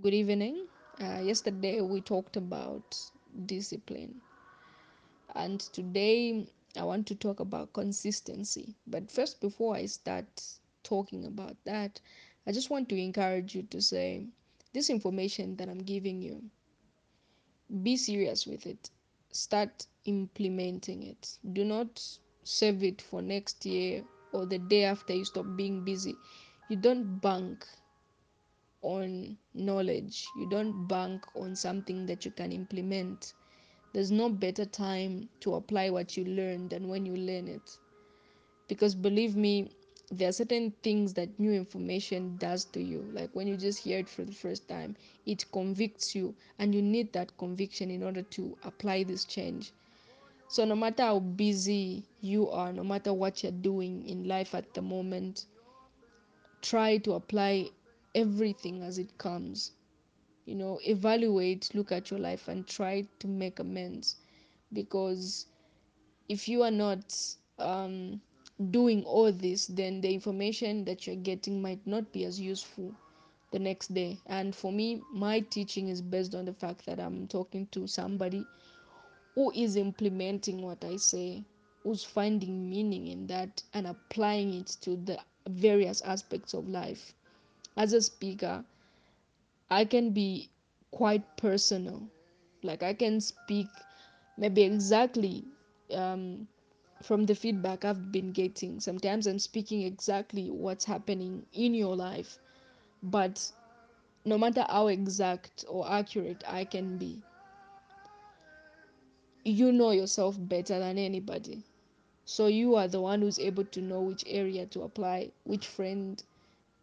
Good evening. Uh, yesterday we talked about discipline, and today I want to talk about consistency. But first, before I start talking about that, I just want to encourage you to say this information that I'm giving you, be serious with it. Start implementing it. Do not save it for next year or the day after you stop being busy. You don't bank on knowledge. You don't bank on something that you can implement. There's no better time to apply what you learn than when you learn it. Because believe me, there are certain things that new information does to you. Like when you just hear it for the first time, it convicts you, and you need that conviction in order to apply this change. So, no matter how busy you are, no matter what you're doing in life at the moment, try to apply everything as it comes. You know evaluate look at your life and try to make amends. Because if you are not um, doing all this then the information that you're getting might not be as useful the next day. And for me my teaching is based on the fact that i'm talking to somebody who is implementing what i say who's finding meaning in that and applying it to the various aspects of life as a speaker I can be quite personal. Like I can speak maybe exactly um, from the feedback I've been getting. Sometimes I'm speaking exactly what's happening in your life, but no matter how exact or accurate I can be, you know yourself better than anybody. So you are the one who's able to know which area to apply, which friend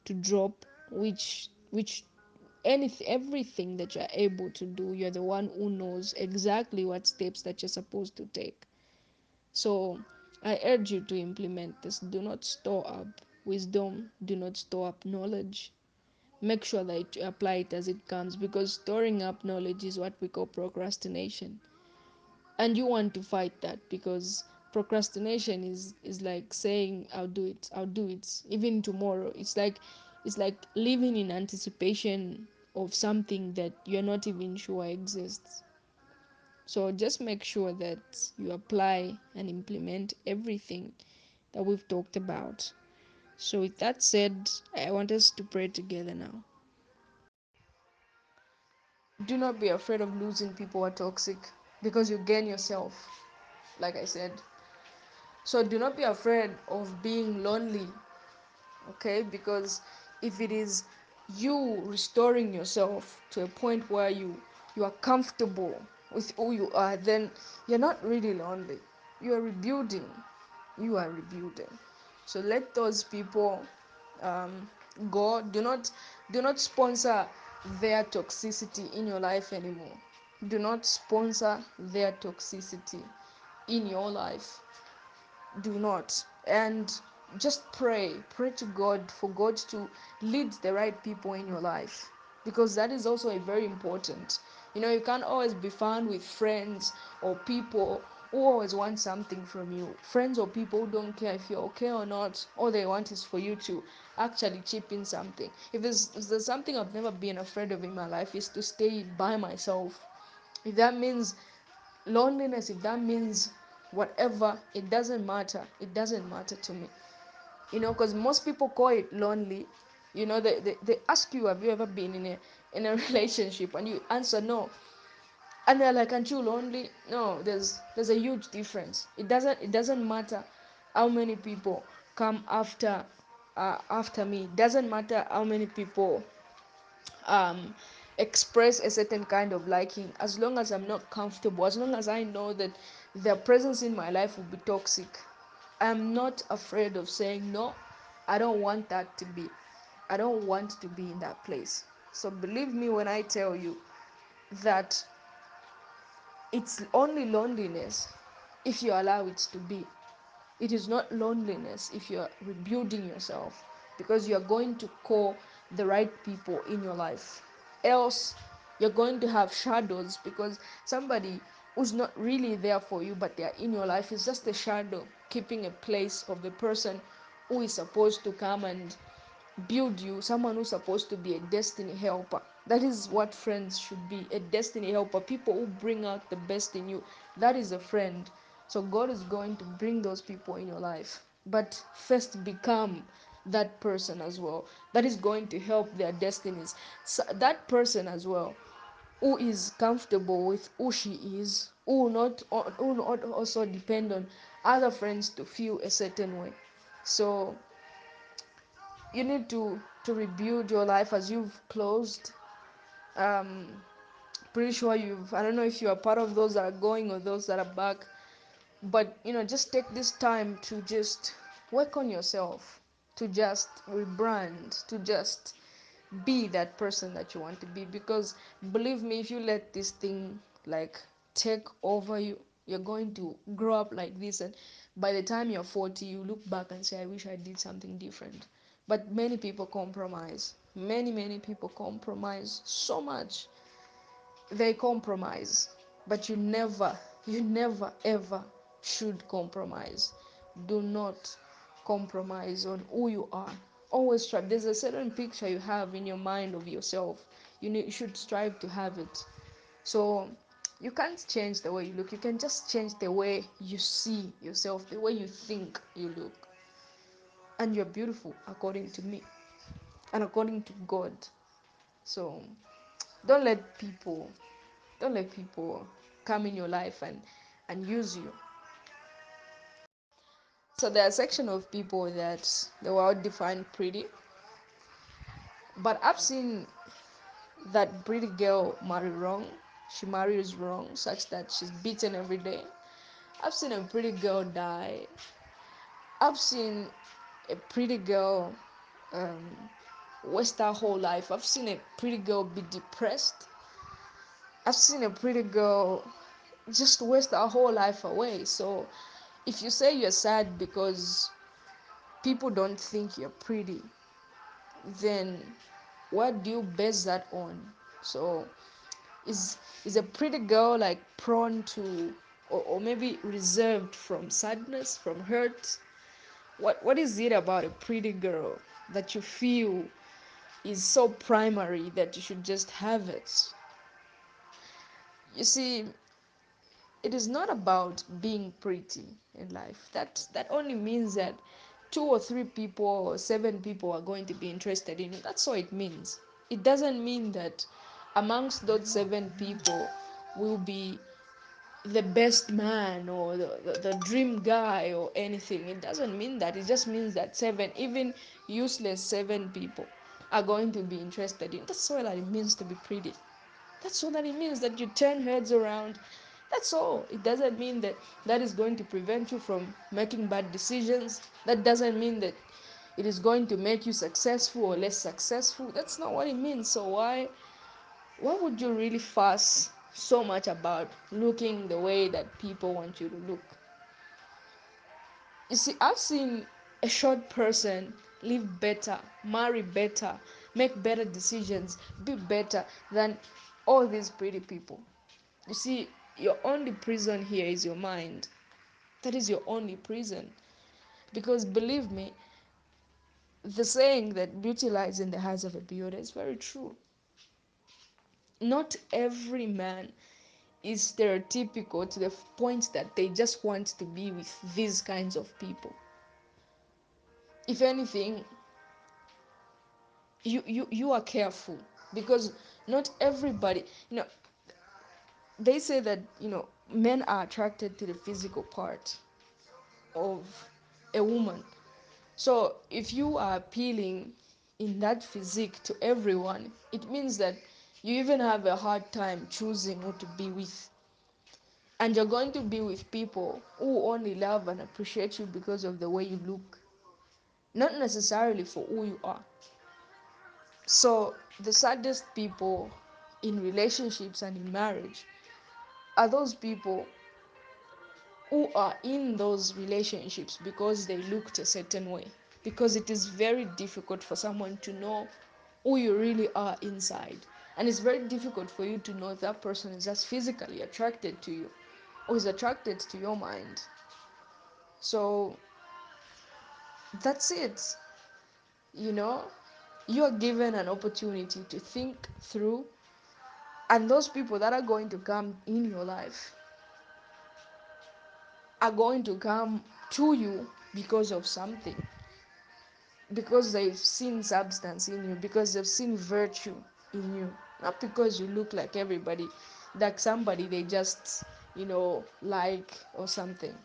to drop, which which anything everything that you're able to do you're the one who knows exactly what steps that you're supposed to take. So i urge you to implement this. Do not store up wisdom. Do not store up knowledge. Make sure that you apply it as it comes because storing up knowledge is what we call procrastination. And you want to fight that because procrastination is is like saying i'll do it. I'll do it. Even tomorrow. It's like it's like living in anticipation of something that you're not even sure exists. So just make sure that you apply and implement everything that we've talked about. So with that said i want us to pray together now. Do not be afraid of losing people who are toxic because you gain yourself like i said. So do not be afraid of being lonely, okay? Because if it is you restoring yourself to a point where you you are comfortable with who you are, then you're not really lonely. You are rebuilding. You are rebuilding. So let those people um, go. Do not do not sponsor their toxicity in your life anymore. Do not sponsor their toxicity in your life do not and just pray pray to god for god to lead the right people in your life because that is also a very important. You know you can't always be found with friends or people who always want something from you. Friends or people who don't care if you're okay or not. All they want is for you to actually chip in something. If there's, if there's something i've never been afraid of in my life is to stay by myself. If that means loneliness if that means whatever it doesn't matter. It doesn't matter to me you know because most people call it lonely. You know they, they, they ask you have you ever been in a in a relationship? And you answer no. And they're like aren't you lonely? No there's there's a huge difference. It doesn't it doesn't matter how many people come after uh, after me. It doesn't matter how many people um, express a certain kind of liking. As long as I'm not comfortable, as long as I know that their presence in my life will be toxic. I'm not afraid of saying, No, I don't want that to be. I don't want to be in that place. So believe me when I tell you that it's only loneliness if you allow it to be. It is not loneliness if you're rebuilding yourself because you're going to call the right people in your life. Else, you're going to have shadows because somebody who's not really there for you but they're in your life is just a shadow keeping a place of the person who is supposed to come and build you someone who's supposed to be a destiny helper. That is what friends should be a destiny helper people who bring out the best in you. That is a friend. So god is going to bring those people in your life. But first become that person as well. That is going to help their destinies. So that person as well who is comfortable with who she is who not who not also depend on other friends to feel a certain way. So you need to to rebuild your life as you've closed. Um pretty sure you've i don't know if you are part of those that are going or those that are back but you know just take this time to just work on yourself to just rebrand to just be that person that you want to be. Because believe me if you let this thing like take over you you're going to grow up like this and by the time you're 40 you look back and say i wish i did something different. But many people compromise. Many many people compromise so much. They compromise but you never you never ever should compromise. Do not compromise on who you are. Always strive. There's a certain picture you have in your mind of yourself. You need you should strive to have it. So you can't change the way you look. You can just change the way you see yourself the way you think you look. And you're beautiful according to me and according to god. So don't let people don't let people come in your life and and use you. So there are a section of people that the world define pretty. But i've seen that pretty girl marry wrong she marries wrong such that she's beaten every day i've seen a pretty girl die i've seen a pretty girl um, waste her whole life i've seen a pretty girl be depressed i've seen a pretty girl just waste her whole life away. So if you say you're sad because people don't think you're pretty, then what do you base that on? So is is a pretty girl like prone to or, or maybe reserved from sadness, from hurt? What what is it about a pretty girl that you feel is so primary that you should just have it? You see, it is not about being pretty in life that that only means that two or three people or seven people are going to be interested in you that's all it means it doesn't mean that amongst those seven people will be the best man or the, the, the dream guy or anything it doesn't mean that it just means that seven even useless seven people are going to be interested in that's all that it means to be pretty that's all that it means that you turn heads around that's all. It doesn't mean that that is going to prevent you from making bad decisions. That doesn't mean that it is going to make you successful or less successful. That's not what it means. So why why would you really fuss so much about looking the way that people want you to look? You see, I've seen a short person live better, marry better, make better decisions, be better than all these pretty people. You see, your only prison here is your mind. That is your only prison. Because believe me, the saying that beauty lies in the eyes of a beholder is very true. Not every man is stereotypical to the point that they just want to be with these kinds of people. If anything, you, you, you are careful because not everybody, you know, they say that, you know, men are attracted to the physical part of a woman. So if you are appealing in that physique to everyone, it means that you even have a hard time choosing who to be with. And you're going to be with people who only love and appreciate you because of the way you look, not necessarily for who you are. So the saddest people in relationships and in marriage are those people who are in those relationships because they looked a certain way. Because it is very difficult for someone to know who you really are inside. And it's very difficult for you to know if that person is just physically attracted to you or is attracted to your mind. So that's it. You know, you are given an opportunity to think through and those people that are going to come in your life are going to come to you because of something because they've seen substance in you because they've seen virtue in you. Not because you look like everybody like somebody they just you know like or something.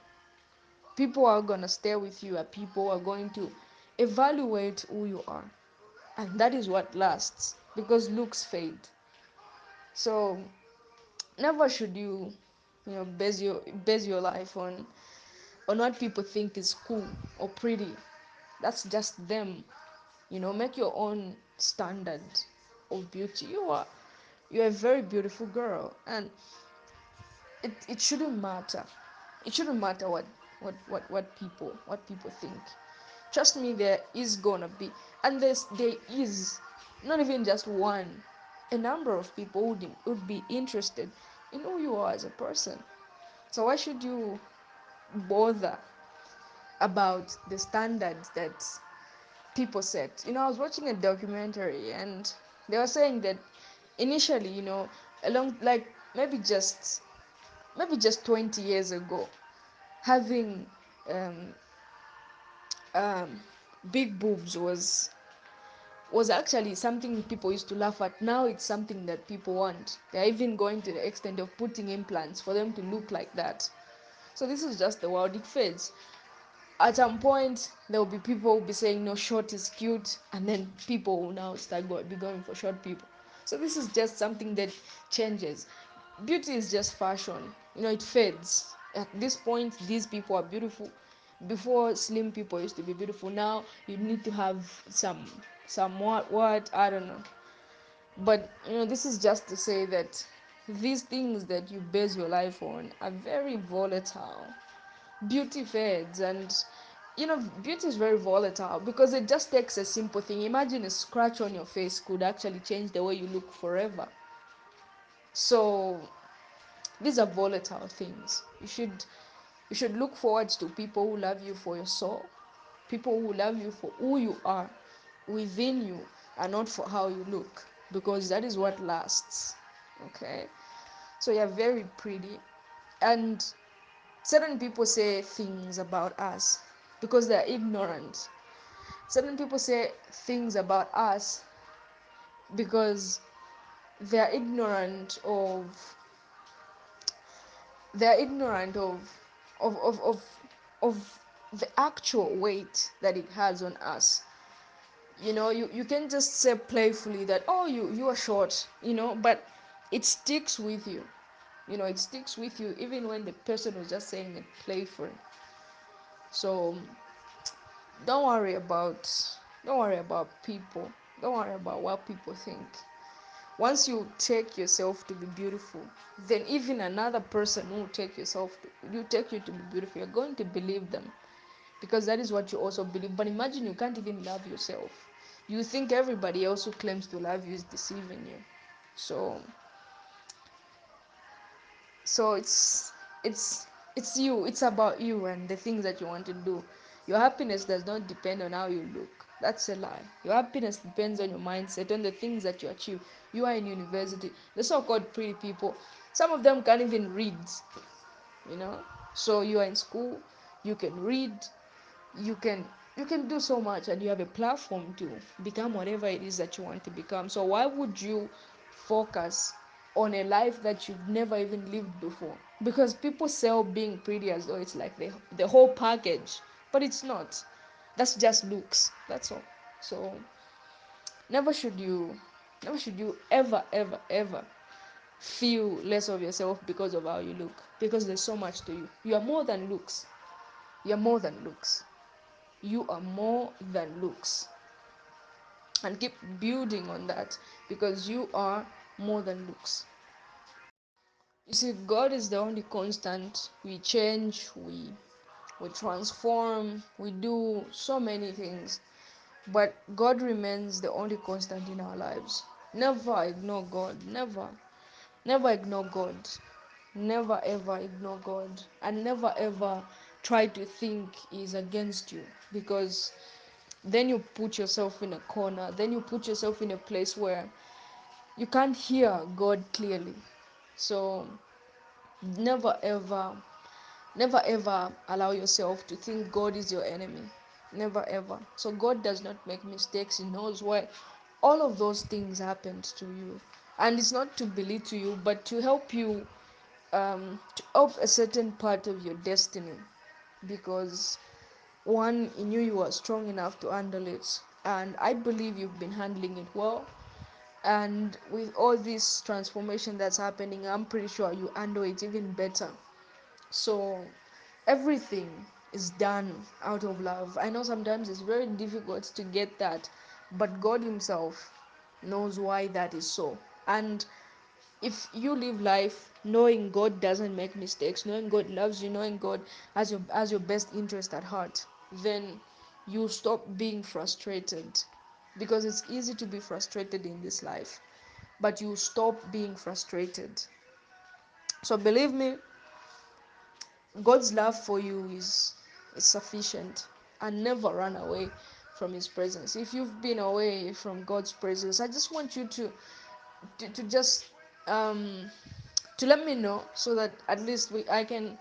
People are going to stay with you and people are going to evaluate who you are. And that is what lasts because looks fade. So never should you you know base your base your life on on what people think is cool or pretty. That's just them. You know make your own standard of beauty. You are you're a very beautiful girl. And it, it shouldn't matter. It shouldn't matter what what what what people what people think. Trust me there is gonna be and there's there is not even just one a number of people would, would be interested in who you are as a person. So why should you bother about the standards that people set? You know i was watching a documentary and they were saying that initially you know along like maybe just maybe just 20 years ago having um, um, big boobs was was actually something people used to laugh at. Now it's something that people want. They're even going to the extent of putting implants for them to look like that. So this is just the world. It fades. At some point, there will be people will be saying, no, short is cute. And then people will now start go- be going for short people. So this is just something that changes. Beauty is just fashion. You know, it fades. At this point, these people are beautiful. Before slim people used to be beautiful. Now you need to have some some what what I don't know. But you know, this is just to say that these things that you base your life on are very volatile. Beauty fades and you know beauty is very volatile because it just takes a simple thing. Imagine a scratch on your face could actually change the way you look forever. So these are volatile things. You should you should look forward to people who love you for your soul people who love you for who you are within you and not for how you look because that is what lasts okay? So you're very pretty. And certain people say things about us because they're ignorant. Certain people say things about us because they're ignorant of they're ignorant of of of of, of the actual weight that it has on us. You know you, you can just say playfully that oh you you are short you know but it sticks with you you know it sticks with you even when the person was just saying it playfully. So don't worry about don't worry about people. Don't worry about what people think. Once you take yourself to be beautiful then even another person will take yourself to, you take you to be beautiful you're going to believe them. Because that is what you also believe. But imagine you can't even love yourself. You think everybody else who claims to love you is deceiving you. So so it's it's it's you it's about you and the things that you want to do. Your happiness does not depend on how you look. That's a lie. Your happiness depends on your mindset on the things that you achieve. You are in university. The so-called pretty people some of them can't even read you know? So you are in school you can read you can you can do so much and you have a platform to become whatever it is that you want to become. So why would you focus on a life that you've never even lived before. Because people sell being pretty as though it's like the, the whole package but it's not. That's just looks. That's all. So never should you never should you ever ever ever feel less of yourself because of how you look. Because there's so much to you. You are more than looks. You're more than looks. You are more than looks. And keep building on that because you are more than looks you see god is the only constant. We change we we transform we do so many things. But god remains the only constant in our lives. Never ignore god. Never never ignore god. Never ever ignore god. And never ever try to think he's against you. Because then you put yourself in a corner. Then you put yourself in a place where you can't hear god clearly. So never ever never ever allow yourself to think god is your enemy. Never ever. So god does not make mistakes. He knows why all of those things happened to you. And it's not to belittle you but to help you um, to help a certain part of your destiny. Because one he knew you were strong enough to handle it. And i believe you've been handling it well and with all this transformation that's happening i'm pretty sure you handle it even better. So everything is done out of love. I know sometimes it's very difficult to get that but god himself knows why that is so. And if you live life knowing god doesn't make mistakes knowing god loves you knowing god has your has your best interest at heart then you stop being frustrated because it's easy to be frustrated in this life but you stop being frustrated. So believe me god's love for you is is sufficient and never run away from his presence. If you've been away from god's presence i just want you to to, to just um to let me know so that at least we I can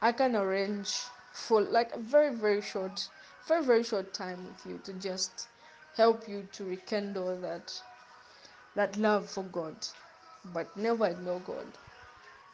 I can arrange for like a very very short very very short time with you to just help you to rekindle that that love for God. But never ignore God